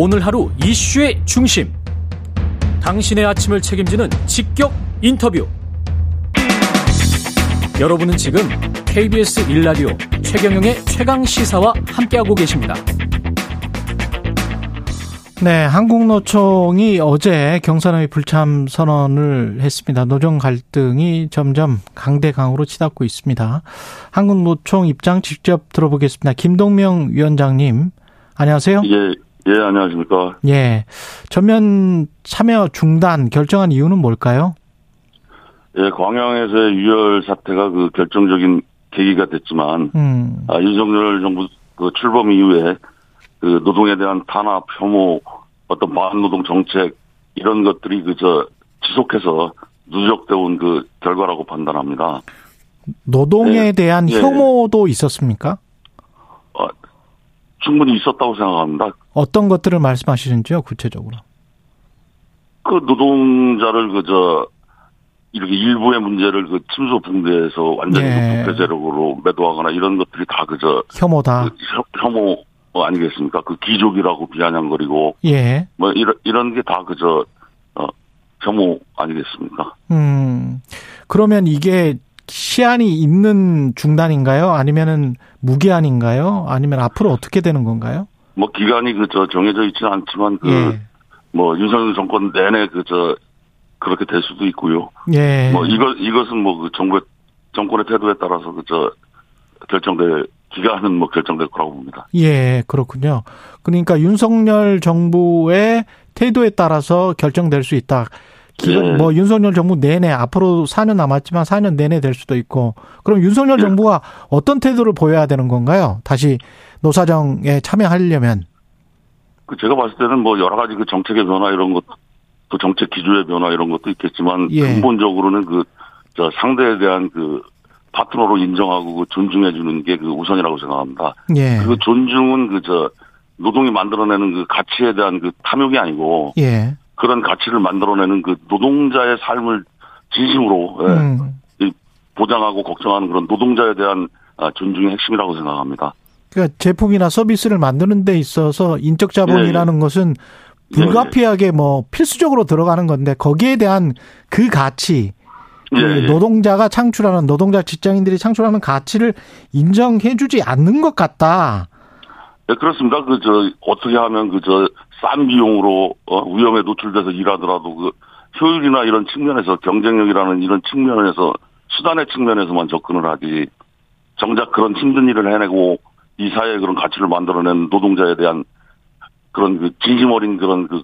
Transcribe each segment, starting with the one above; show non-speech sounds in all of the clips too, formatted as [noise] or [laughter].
오늘 하루 이슈의 중심. 당신의 아침을 책임지는 직격 인터뷰. 여러분은 지금 KBS 일라디오 최경영의 최강 시사와 함께하고 계십니다. 네, 한국노총이 어제 경산의 불참 선언을 했습니다. 노정 갈등이 점점 강대강으로 치닫고 있습니다. 한국노총 입장 직접 들어보겠습니다. 김동명 위원장님, 안녕하세요. 예, 예, 안녕하십니까. 예. 전면 참여 중단 결정한 이유는 뭘까요? 예, 광양에서의 유혈 사태가 그 결정적인 계기가 됐지만, 음. 아, 윤석열 정부 그 출범 이후에 그 노동에 대한 탄압, 혐오, 어떤 반노동 정책 이런 것들이 그 저 지속해서 누적돼 온 그 결과라고 판단합니다. 노동에 네. 대한 예. 혐오도 있었습니까? 어, 충분히 있었다고 생각합니다. 어떤 것들을 말씀하시는지요, 구체적으로? 그 노동자를 그저 이렇게 일부의 문제를 그 침소 붕대에서 완전히 예. 부패 세력으로 매도하거나 이런 것들이 다 그저 혐오다. 그 혐오 뭐 아니겠습니까? 그 귀족이라고 비아냥거리고 예. 뭐 이런 이런 게 다 그저 어 혐오 아니겠습니까? 음. 그러면 이게 시한이 있는 중단인가요? 아니면은 무기한인가요? 아니면 앞으로 어떻게 되는 건가요? 뭐 기간이 그 저 정해져 있지는 않지만 그뭐 예. 뭐 윤석열 정권 내내 그 저 그렇게 될 수도 있고요. 예. 뭐 이것 이것은 뭐 그 정부 정권의 태도에 따라서 그 저 결정될 기간은 뭐 결정될 거라고 봅니다. 예, 그렇군요. 그러니까 윤석열 정부의 태도에 따라서 결정될 수 있다. 기간 예. 뭐 윤석열 정부 내내 앞으로 4년 남았지만 4년 내내 될 수도 있고 그럼 윤석열 예. 정부가 어떤 태도를 보여야 되는 건가요? 다시 노사정에 참여하려면 그 제가 봤을 때는 뭐 여러 가지 그 정책의 변화 이런 것, 또 정책 기조의 변화 이런 것도 있겠지만 예. 근본적으로는 그 저 상대에 대한 그 파트너로 인정하고 그 존중해 주는 게 그 우선이라고 생각합니다. 예. 그 존중은 그 저 노동이 만들어내는 그 가치에 대한 그 탐욕이 아니고 예. 그런 가치를 만들어내는 그 노동자의 삶을 진심으로 예, 음. 보장하고 걱정하는 그런 노동자에 대한 아, 존중의 핵심이라고 생각합니다. 그러니까 제품이나 서비스를 만드는 데 있어서 인적 자본이라는 예, 예. 것은 불가피하게 예, 예. 뭐 필수적으로 들어가는 건데 거기에 대한 그 가치 그 예, 예. 노동자가 창출하는 노동자 직장인들이 창출하는 가치를 인정해주지 않는 것 같다. 네, 그렇습니다. 그, 저, 어떻게 하면 그, 저, 싼 비용으로, 어, 위험에 노출돼서 일하더라도 그, 효율이나 이런 측면에서 경쟁력이라는 이런 측면에서 수단의 측면에서만 접근을 하지, 정작 그런 힘든 일을 해내고 이 사회에 그런 가치를 만들어낸 노동자에 대한 그런 그 진심 어린 그런 그,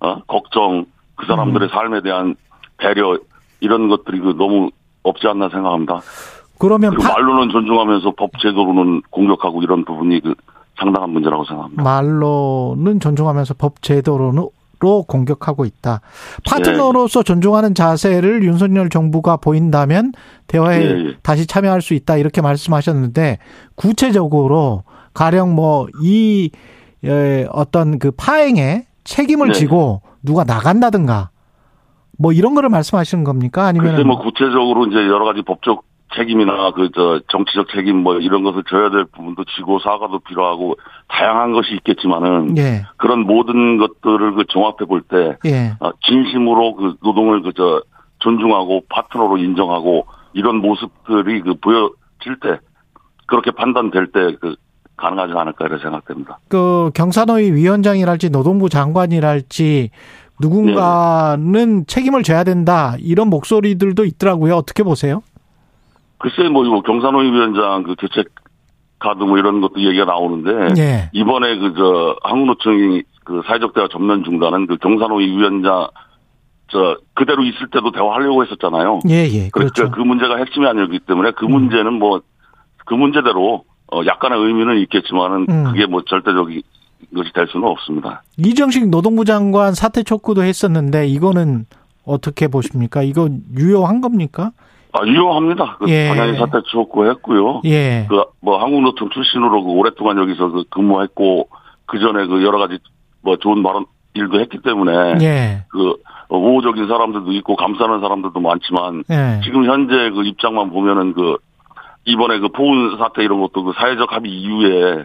어, 걱정, 그 사람들의 음. 삶에 대한 배려, 이런 것들이 그 너무 없지 않나 생각합니다. 그러면 파... 말로는 존중하면서 법 제도로는 공격하고 이런 부분이 그 상당한 문제라고 생각합니다. 말로는 존중하면서 법 제도로는 로 공격하고 있다. 파트너로서 예. 존중하는 자세를 윤석열 정부가 보인다면 대화에 예, 예. 다시 참여할 수 있다 이렇게 말씀하셨는데 구체적으로 가령 뭐 이 어떤 그 파행에 책임을 네. 지고 누가 나간다든가 뭐 이런 거를 말씀하시는 겁니까? 아니면 뭐 구체적으로 이제 여러 가지 법적 책임이나 그 저 정치적 책임 뭐 이런 것을 져야 될 부분도 지고 사과도 필요하고 다양한 것이 있겠지만은 예. 그런 모든 것들을 그 종합해 볼때 예. 어, 진심으로 그 노동을 그 저 존중하고 파트너로 인정하고 이런 모습들이 그 보여질 때 그렇게 판단될 때 그 가능하지 않을까 이렇게 생각됩니다. 그 경산의 위원장이랄지 노동부 장관이랄지 누군가는 네. 책임을 져야 된다 이런 목소리들도 있더라고요. 어떻게 보세요? 글쎄 뭐 이거 경산호위 위원장 그 교체 카드 뭐 이런 것도 얘기가 나오는데 네. 이번에 그 저 한국노총이 그 사회적 대화 전면 중단은 그 경산호위 위원장 저 그대로 있을 때도 대화하려고 했었잖아요. 예, 예. 그러니까 그렇죠. 그 문제가 핵심이 아니기 때문에 그 음. 문제는 뭐그 문제대로 어 약간의 의미는 있겠지만은 음. 그게 뭐 절대적인 것이 될 수는 없습니다. 이정식 노동부 장관 사퇴 촉구도 했었는데 이거는 어떻게 보십니까? 이거 유효한 겁니까? 아, 유효합니다. 그 예. 당연히 사퇴 촉구했고요. 예. 그 뭐 한국노총 출신으로 그 오랫동안 여기서 그 근무했고 그 전에 그 여러 가지 뭐 좋은 발언 일도 했기 때문에 예. 그 우호적인 사람들도 있고 감싸는 사람들도 많지만 예. 지금 현재 그 입장만 보면은 그 이번에 그 포운 사태 이런 것도 그 사회적 합의 이후에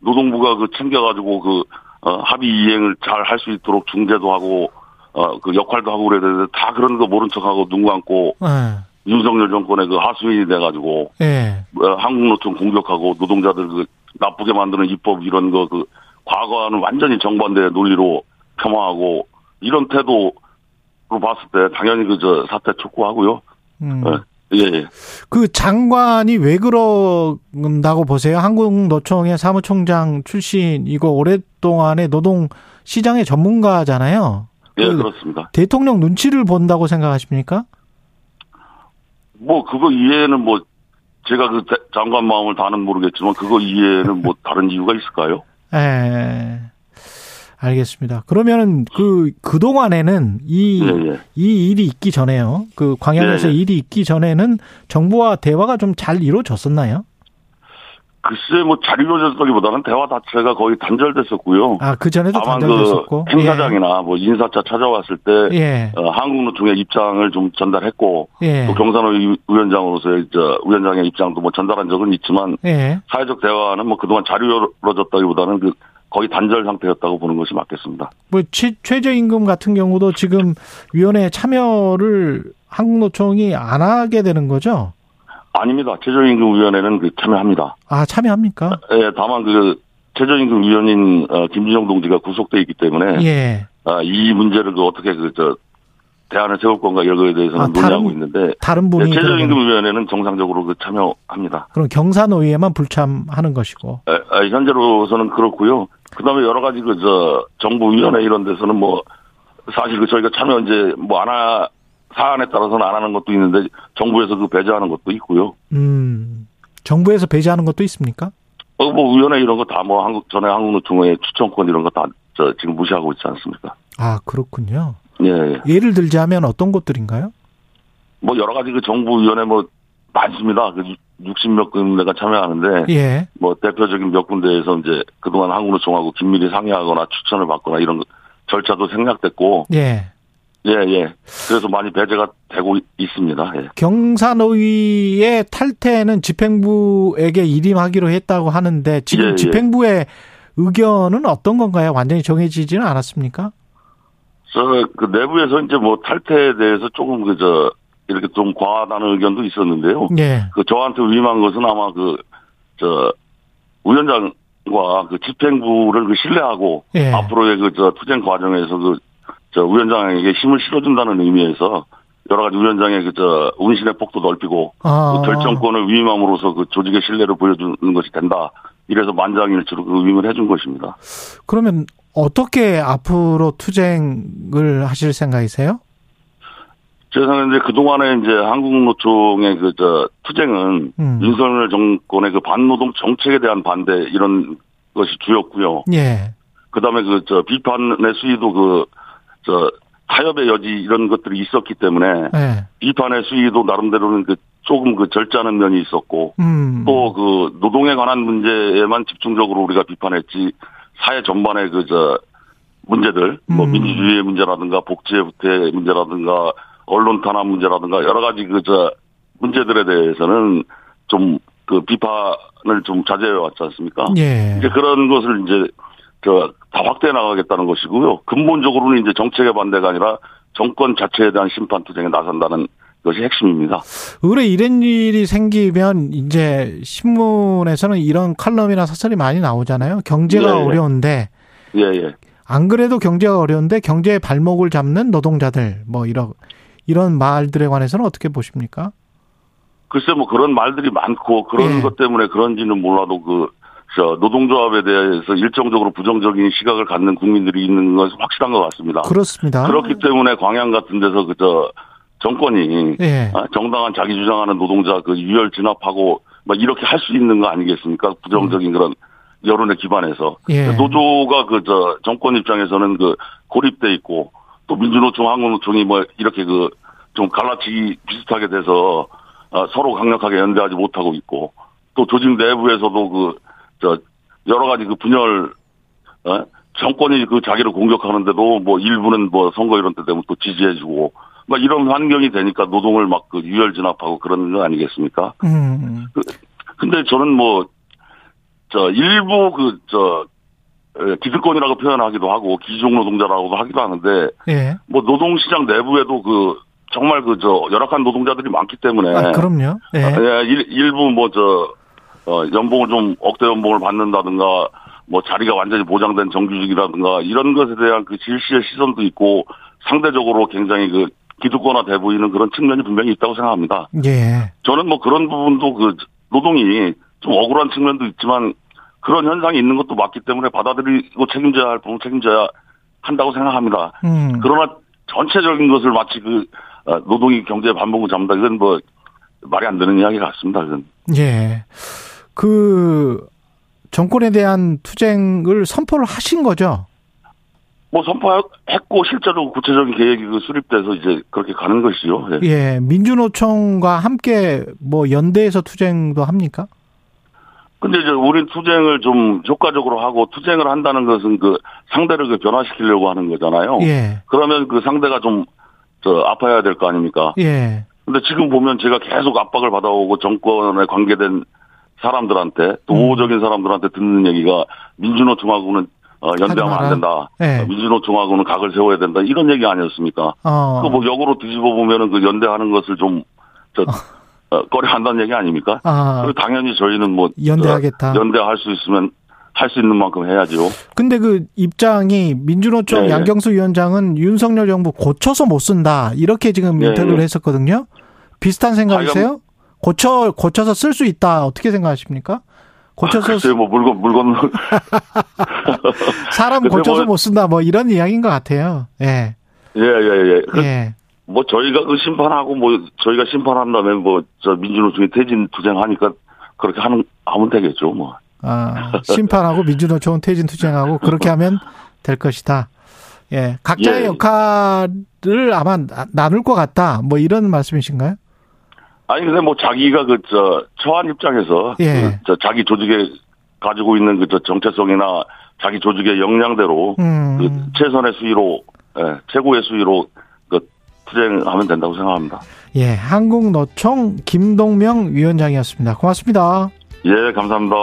노동부가 그 챙겨가지고 그 어, 합의 이행을 잘 할 수 있도록 중재도 하고 어, 그 역할도 하고 그래야 되는데 다 그런 거 모른 척하고 눈 감고 예. 윤석열 정권의 그 하수인이 돼가지고 예. 어, 한국노총 공격하고 노동자들 그 나쁘게 만드는 입법 이런 거 그 과거와는 완전히 정반대의 논리로 폄하하고 이런 태도로 봤을 때 당연히 그 저 사태 촉구하고요. 음. 어, 예, 예. 그 장관이 왜 그런다고 보세요? 한국노총의 사무총장 출신이고 오랫동안의 노동 시장의 전문가잖아요. 예, 그 그렇습니다. 대통령 눈치를 본다고 생각하십니까? 뭐 그거 이해는 뭐 제가 그 대- 장관 마음을 다는 모르겠지만 그거 이해는 뭐 [laughs] 다른 이유가 있을까요? 예. 알겠습니다. 그러면은 그 그 동안에는 이 예, 예. 이 일이 있기 전에요. 그 광양에서 네. 일이 있기 전에는 정부와 대화가 좀 잘 이루어졌었나요? 글쎄 뭐잘 이루어졌다기보다는 대화 자체가 거의 단절됐었고요. 아, 그 전에도 다만 그 단절됐었고. 행사장이나 뭐 인사차 찾아왔을 때 예. 어, 한국노총의 입장을 좀 전달했고 예. 또 경산호 위원장으로서의 저 위원장의 입장도 뭐 전달한 적은 있지만 예. 사회적 대화는 뭐 그동안 잘 이루어졌다기보다는 그 거의 단절 상태였다고 보는 것이 맞겠습니다. 뭐 최, 최저임금 같은 경우도 지금 위원회 참여를 한국노총이 안 하게 되는 거죠? 아닙니다. 최저임금위원회는 그 참여합니다. 아, 참여합니까? 예, 다만 그 최저임금 위원인 어, 김준영 동지가 구속돼 있기 때문에 예. 아, 이 문제를 그 어떻게 그저 대안을 세울 건가 이런 거에 대해서는 아, 논의하고 다른 있는데 다른 예, 분이 그러면 최저임금위원회는 정상적으로 그 참여합니다. 그럼 경사노위에만 불참하는 것이고. 에, 에, 현재로서는 그렇고요. 그다음에 여러 가지 그 저 정부위원회 이런 데서는 뭐 사실 그 저희가 참여 이제 뭐안 하, 사안에 따라서는 안 하는 것도 있는데 정부에서 그 배제하는 것도 있고요. 음. 정부에서 배제하는 것도 있습니까? 어, 뭐 위원회 이런 거 다 뭐 한국 전에 한국노총의 추천권 이런 거다저 지금 무시하고 있지 않습니까? 아, 그렇군요. 예, 예. 예를 들자면 어떤 것들인가요? 뭐 여러 가지 그 정부 위원회 뭐 많습니다. 그 60몇 군데가 참여하는데 예. 뭐 대표적인 몇 군데에서 이제 그동안 한국노총하고 긴밀히 상의하거나 추천을 받거나 이런 거 절차도 생략됐고 예. 예, 예. 그래서 많이 배제가 되고 있- 있습니다. 예. 경사노위의 탈퇴는 집행부에게 일임하기로 했다고 하는데 지금 예, 예. 집행부의 의견은 어떤 건가요? 완전히 정해지지는 않았습니까? 저, 그 내부에서 이제 뭐 탈퇴에 대해서 조금 그, 저, 이렇게 좀 과하다는 의견도 있었는데요. 예. 그 저한테 위임한 것은 아마 그, 저, 위원장과 그 집행부를 그 신뢰하고 예. 앞으로의 그, 저, 투쟁 과정에서 그, 저, 위원장에게 힘을 실어준다는 의미에서 여러 가지 위원장의 그, 저, 운신의 폭도 넓히고 아. 그 결정권을 위임함으로써 그 조직의 신뢰를 보여주는 것이 된다. 이래서 만장일치로 그 위임을 해준 것입니다. 그러면 어떻게 앞으로 투쟁을 하실 생각이세요? 제 생각에 이제 그동안에 이제 한국노총의 그, 저, 투쟁은 음. 윤석열 정권의 그 반노동 정책에 대한 반대 이런 것이 주였고요. 예. 그 다음에 그, 저, 비판의 수위도 그, 저, 타협의 여지 이런 것들이 있었기 때문에 예. 비판의 수위도 나름대로는 그 조금 그 절제하는 면이 있었고 음. 또그 노동에 관한 문제에만 집중적으로 우리가 비판했지 사회 전반의 그 저 문제들 뭐 음. 민주주의의 문제라든가 복지의 후퇴 문제라든가 언론 탄압 문제라든가 여러 가지 그 저 문제들에 대해서는 좀 그 비판을 좀 자제해 왔지 않습니까? 예. 이제 그런 것을 이제 저 다 확대해 나가겠다는 것이고요. 근본적으로는 이제 정책의 반대가 아니라 정권 자체에 대한 심판 투쟁에 나선다는 것이 핵심입니다. 의뢰 이런 일이 생기면 이제 신문에서는 이런 칼럼이나 사설이 많이 나오잖아요. 경제가 예, 예. 어려운데 예, 예. 안 그래도 경제가 어려운데 경제의 발목을 잡는 노동자들 뭐 이런 이런 말들에 관해서는 어떻게 보십니까? 글쎄 뭐 그런 말들이 많고 그런 예. 것 때문에 그런지는 몰라도 그, 저, 노동조합에 대해서 일정적으로 부정적인 시각을 갖는 국민들이 있는 것은 확실한 것 같습니다. 그렇습니다. 그렇기 때문에 광양 같은 데서 그, 저, 정권이 예. 아, 정당한 자기 주장하는 노동자 그 유혈 진압하고 막 이렇게 할 수 있는 거 아니겠습니까? 부정적인 그런 여론에 기반해서 예. 노조가 그 저 정권 입장에서는 그 고립돼 있고 또 민주노총, 한국노총이 뭐 이렇게 그 좀 갈라치기 비슷하게 돼서 아, 서로 강력하게 연대하지 못하고 있고 또 조직 내부에서도 그 저 여러 가지 그 분열 어? 정권이 그 자기를 공격하는데도 뭐 일부는 뭐 선거 이런 때 되면 또 지지해주고 막 이런 환경이 되니까 노동을 막 그 유혈 진압하고 그러는 거 아니겠습니까? 음. 근데 저는 뭐, 저, 일부 그, 저, 기득권이라고 표현하기도 하고 기종 노동자라고도 하기도 하는데 예. 뭐 노동시장 내부에도 그 정말 그 저 열악한 노동자들이 많기 때문에 아, 그럼요. 예. 예, 일, 일부 뭐저 어, 연봉을 좀 억대 연봉을 받는다든가 뭐 자리가 완전히 보장된 정규직이라든가 이런 것에 대한 그 질시의 시선도 있고 상대적으로 굉장히 그 기득권화 돼 보이는 그런 측면이 분명히 있다고 생각합니다. 예. 저는 뭐 그런 부분도 그 노동이 좀 억울한 측면도 있지만 그런 현상이 있는 것도 맞기 때문에 받아들이고 책임져야 할 부분 책임져야 한다고 생각합니다. 음. 그러나 전체적인 것을 마치 그 어, 노동이 경제 반복을 잡는다 이건 뭐 말이 안 되는 이야기 같습니다. 그건. 예. 그 정권에 대한 투쟁을 선포를 하신 거죠? 뭐 선포했고 실제로 구체적인 계획이 그 수립돼서 이제 그렇게 가는 것이요. 예. 예. 민주노총과 함께 뭐 연대해서 투쟁도 합니까? 근데 이제 우린 투쟁을 좀 효과적으로 하고 투쟁을 한다는 것은 그 상대를 그 변화시키려고 하는 거잖아요. 예. 그러면 그 상대가 좀 저 아파야 될 거 아닙니까? 예. 근데 지금 보면 제가 계속 압박을 받아오고 정권에 관계된 사람들한테 또 음. 우호적인 사람들한테 듣는 얘기가 민주노총하고는 어, 연대하면. 안 된다. 예. 어, 민주노총하고는 각을 세워야 된다. 이런 얘기 아니었습니까? 어. 그뭐 역으로 뒤집어 보면은 그 연대하는 것을 좀 저, 어, 꺼려 한다는 얘기 아닙니까? 아. 그리고 당연히 저희는 뭐 연대하겠다. 어, 연대할 수 있으면 할 수 있는 만큼 해야죠. 근데 그 입장이 민주노총 네. 양경수 위원장은 윤석열 정부 고쳐서 못 쓴다. 이렇게 지금 네. 인터뷰를 했었거든요. 비슷한 생각이세요? 고쳐 고쳐서 쓸 수 있다. 어떻게 생각하십니까? 고쳐서 글쎄요, 뭐 물건 물건 [laughs] 사람 고쳐서 뭐- 못 쓴다. 뭐 이런 이야기인 것 같아요. 예. 예 예예. 예, 그 예. 뭐 저희가 그 심판하고 뭐 저희가 심판한다면 뭐저 민주노총이 퇴진 투쟁하니까 그렇게 하는 하면 되겠죠 뭐. 아, 심판하고 민주노총은 퇴진 투쟁하고 그렇게 하면 될 것이다. 예. 각자의 예. 역할을 아마 나- 나눌 것 같다. 뭐 이런 말씀이신가요? 아니 근데 뭐 자기가 그 저 처한 입장에서 예. 그저 자기 조직에 가지고 있는 그 저 정체성이나 자기 조직의 역량대로 음. 그 최선의 수위로 예, 최고의 수위로 그 투쟁하면 된다고 생각합니다. 예, 한국노총 김동명 위원장이었습니다. 고맙습니다. 예, 감사합니다.